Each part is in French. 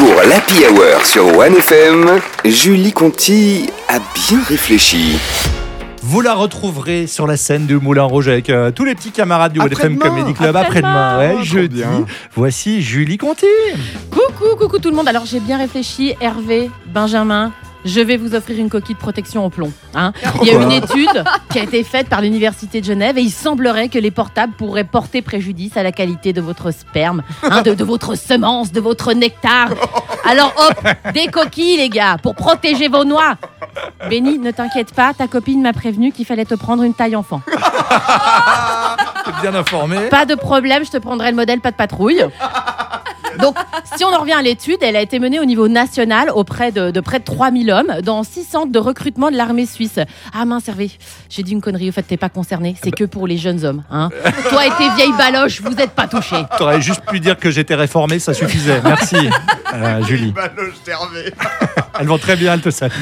Pour l'Happy Hour sur 1FM, Julie Conti a bien réfléchi. Vous la retrouverez sur la scène du Moulin Rouge avec euh, tous les petits camarades du WFM. Comedy Club après-demain. Ouais, jeudi. bien. Voici Julie Conti. Coucou, coucou tout le monde. Alors j'ai bien réfléchi, Hervé, Benjamin. Je vais vous offrir une coquille de protection au plomb. hein. Il y a une étude qui a été faite par l'Université de Genève et il semblerait que les portables pourraient porter préjudice à la qualité de votre sperme, hein, de, de votre semence, de votre nectar. Alors hop, des coquilles les gars, pour protéger vos noix. Benny, ne t'inquiète pas, ta copine m'a prévenu qu'il fallait te prendre une taille enfant. T'es bien informé. Pas de problème, je te prendrai le modèle pas de patrouille. Donc, si on en revient à l'étude, elle a été menée au niveau national auprès de, de près de 3000 hommes dans six centres de recrutement de l'armée suisse. Ah mince, Hervé, j'ai dit une connerie, au fait, t'es pas concerné, c'est que pour les jeunes hommes. Hein. Toi et tes vieilles baloches, vous êtes pas touchés. T'aurais juste pu dire que j'étais réformé, ça suffisait. Merci, euh, Julie. Elles vont très bien, elles te saluent.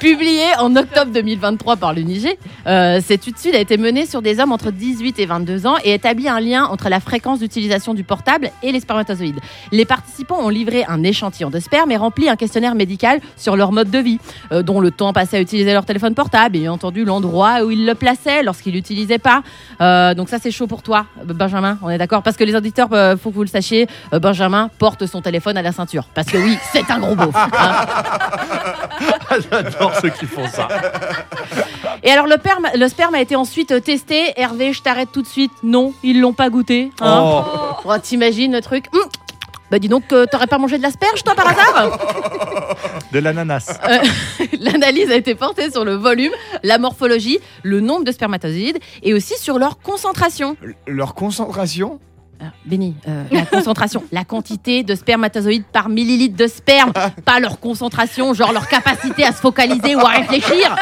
Publiée en octobre 2023 par l'UNIG, euh, cette étude a été menée sur des hommes entre 18 et 22 ans et établit un lien entre la fréquence d'utilisation du portable et les spermatozoïdes. Les participants ont livré un échantillon de sperme et rempli un questionnaire médical sur leur mode de vie, euh, dont le temps passé à utiliser leur téléphone portable et bien entendu l'endroit où ils le plaçaient lorsqu'ils l'utilisaient pas. Euh, donc ça c'est chaud pour toi, Benjamin, on est d'accord? Parce que les auditeurs, euh, faut que vous le sachiez, euh, Benjamin porte son téléphone à la ceinture. Parce que oui, c'est un gros beauf. hein. J'adore ceux qui font ça. Et alors le, perme- le sperme a été ensuite testé. Hervé, je t'arrête tout de suite. Non, ils l'ont pas goûté. hein. Oh, Oh, T'imagines le truc? Hum. Bah dis donc, euh, t'aurais pas mangé de l'asperge toi par hasard de l'ananas. Euh, L'analyse a été portée sur le volume, la morphologie, le nombre de spermatozoïdes et aussi sur leur concentration. Leur concentration Euh, Béni, euh, la concentration, la quantité de spermatozoïdes par millilitre de sperme, pas leur concentration, genre leur capacité à se focaliser ou à réfléchir.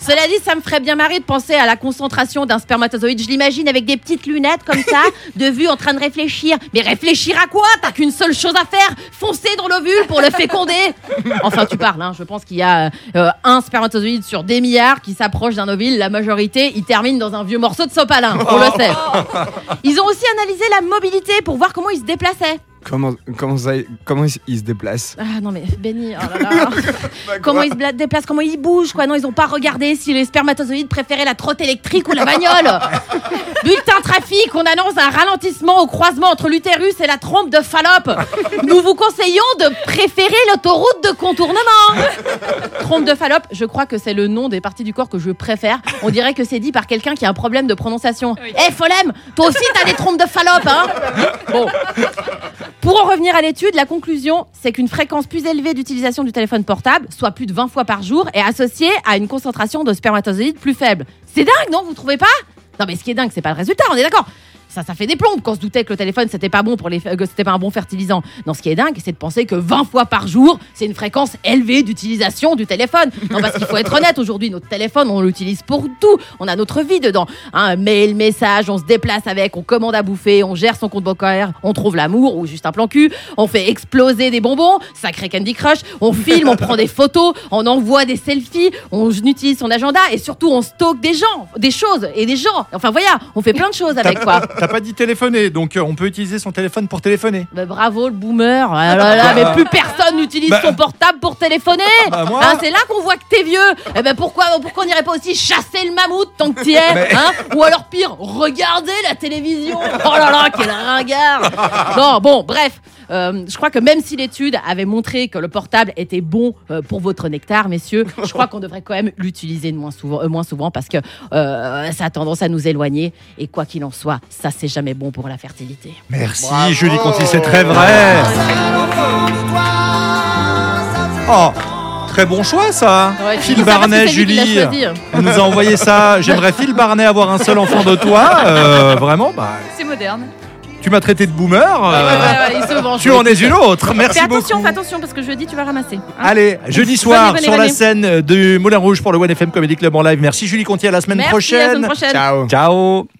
Cela dit, ça me ferait bien marrer de penser à la concentration d'un spermatozoïde. Je l'imagine avec des petites lunettes comme ça, de vue en train de réfléchir. Mais réfléchir à quoi? T'as qu'une seule chose à faire foncer dans l'ovule pour le féconder. Enfin, tu parles, hein. je pense qu'il y a euh, un spermatozoïde sur des milliards qui s'approche d'un ovule. La majorité, il termine dans un vieux morceau de sopalin, on le sait. Ils ont aussi analysé la mobilité pour voir comment ils se déplaçaient. Comment, comment, ça, comment ils, ils se déplacent Ah non mais Benny, oh là là. comment ils se déplacent, comment ils bougent quoi. Non, ils ont pas regardé si les spermatozoïdes préféraient la trotte électrique ou la bagnole. Bulletin trafic, on annonce un ralentissement au croisement entre l'utérus et la trompe de Fallope. Nous vous conseillons de préférer l'autoroute de contournement. Trompe de Fallope, je crois que c'est le nom des parties du corps que je préfère. On dirait que c'est dit par quelqu'un qui a un problème de prononciation. Eh Folem, toi aussi t'as des trompes de Fallope hein? Bon. Pour en revenir à l'étude, la conclusion, c'est qu'une fréquence plus élevée d'utilisation du téléphone portable, soit plus de 20 fois par jour, est associée à une concentration de spermatozoïdes plus faible. C'est dingue, non? Vous trouvez pas? Non, mais ce qui est dingue, c'est pas le résultat, on est d'accord ça, ça fait des plombes quand on se doutait que le téléphone c'était pas bon pour les, que c'était pas un bon fertilisant. Non, ce qui est dingue, c'est de penser que 20 fois par jour, c'est une fréquence élevée d'utilisation du téléphone. Non, parce qu'il faut être honnête, aujourd'hui, notre téléphone, on l'utilise pour tout. On a notre vie dedans. Hein, mail, message, on se déplace avec, on commande à bouffer, on gère son compte bancaire, on trouve l'amour ou juste un plan cul, on fait exploser des bonbons, sacré Candy Crush, on filme, on prend des photos, on envoie des selfies, on utilise son agenda et surtout on stocke des gens, des choses et des gens. Enfin voilà, on fait plein de choses avec quoi. T'as pas dit téléphoner, donc euh, on peut utiliser son téléphone pour téléphoner. Bah, bravo le boomer. Ah là là, mais plus personne n'utilise Bah. son portable pour téléphoner. Bah, moi. Hein, c'est là qu'on voit que t'es vieux. Eh ben pourquoi pourquoi on n'irait pas aussi chasser le mammouth tant que t'y es Mais- hein? Ou alors pire, regarder la télévision. Oh là là, quel ringard. Non, bon, bref. Euh, je crois que même si l'étude avait montré que le portable était bon euh, pour votre nectar, messieurs, je crois qu'on devrait quand même l'utiliser moins souvent, euh, moins souvent parce que euh, ça a tendance à nous éloigner. Et quoi qu'il en soit, ça c'est jamais bon pour la fertilité. Merci Bravo. Julie Conti, c'est très vrai. Oh, très bon choix ça. Ouais, Phil Barnet, Julie. Elle nous a envoyé ça. J'aimerais Phil Barnet avoir un seul enfant de toi. Euh, vraiment, bah, C'est moderne. Tu m'as traité de boomer. Ouais, euh, ouais, ouais, ouais, il se venge. Tu en es une autre. Merci Fais attention, beaucoup. fais attention parce que jeudi tu vas ramasser. hein. Allez, jeudi soir venez, sur la scène du Moulin Rouge pour le One FM Comedy Club en live. Merci Julie Conti, à la semaine Merci, à la prochaine. semaine prochaine. Ciao Ciao.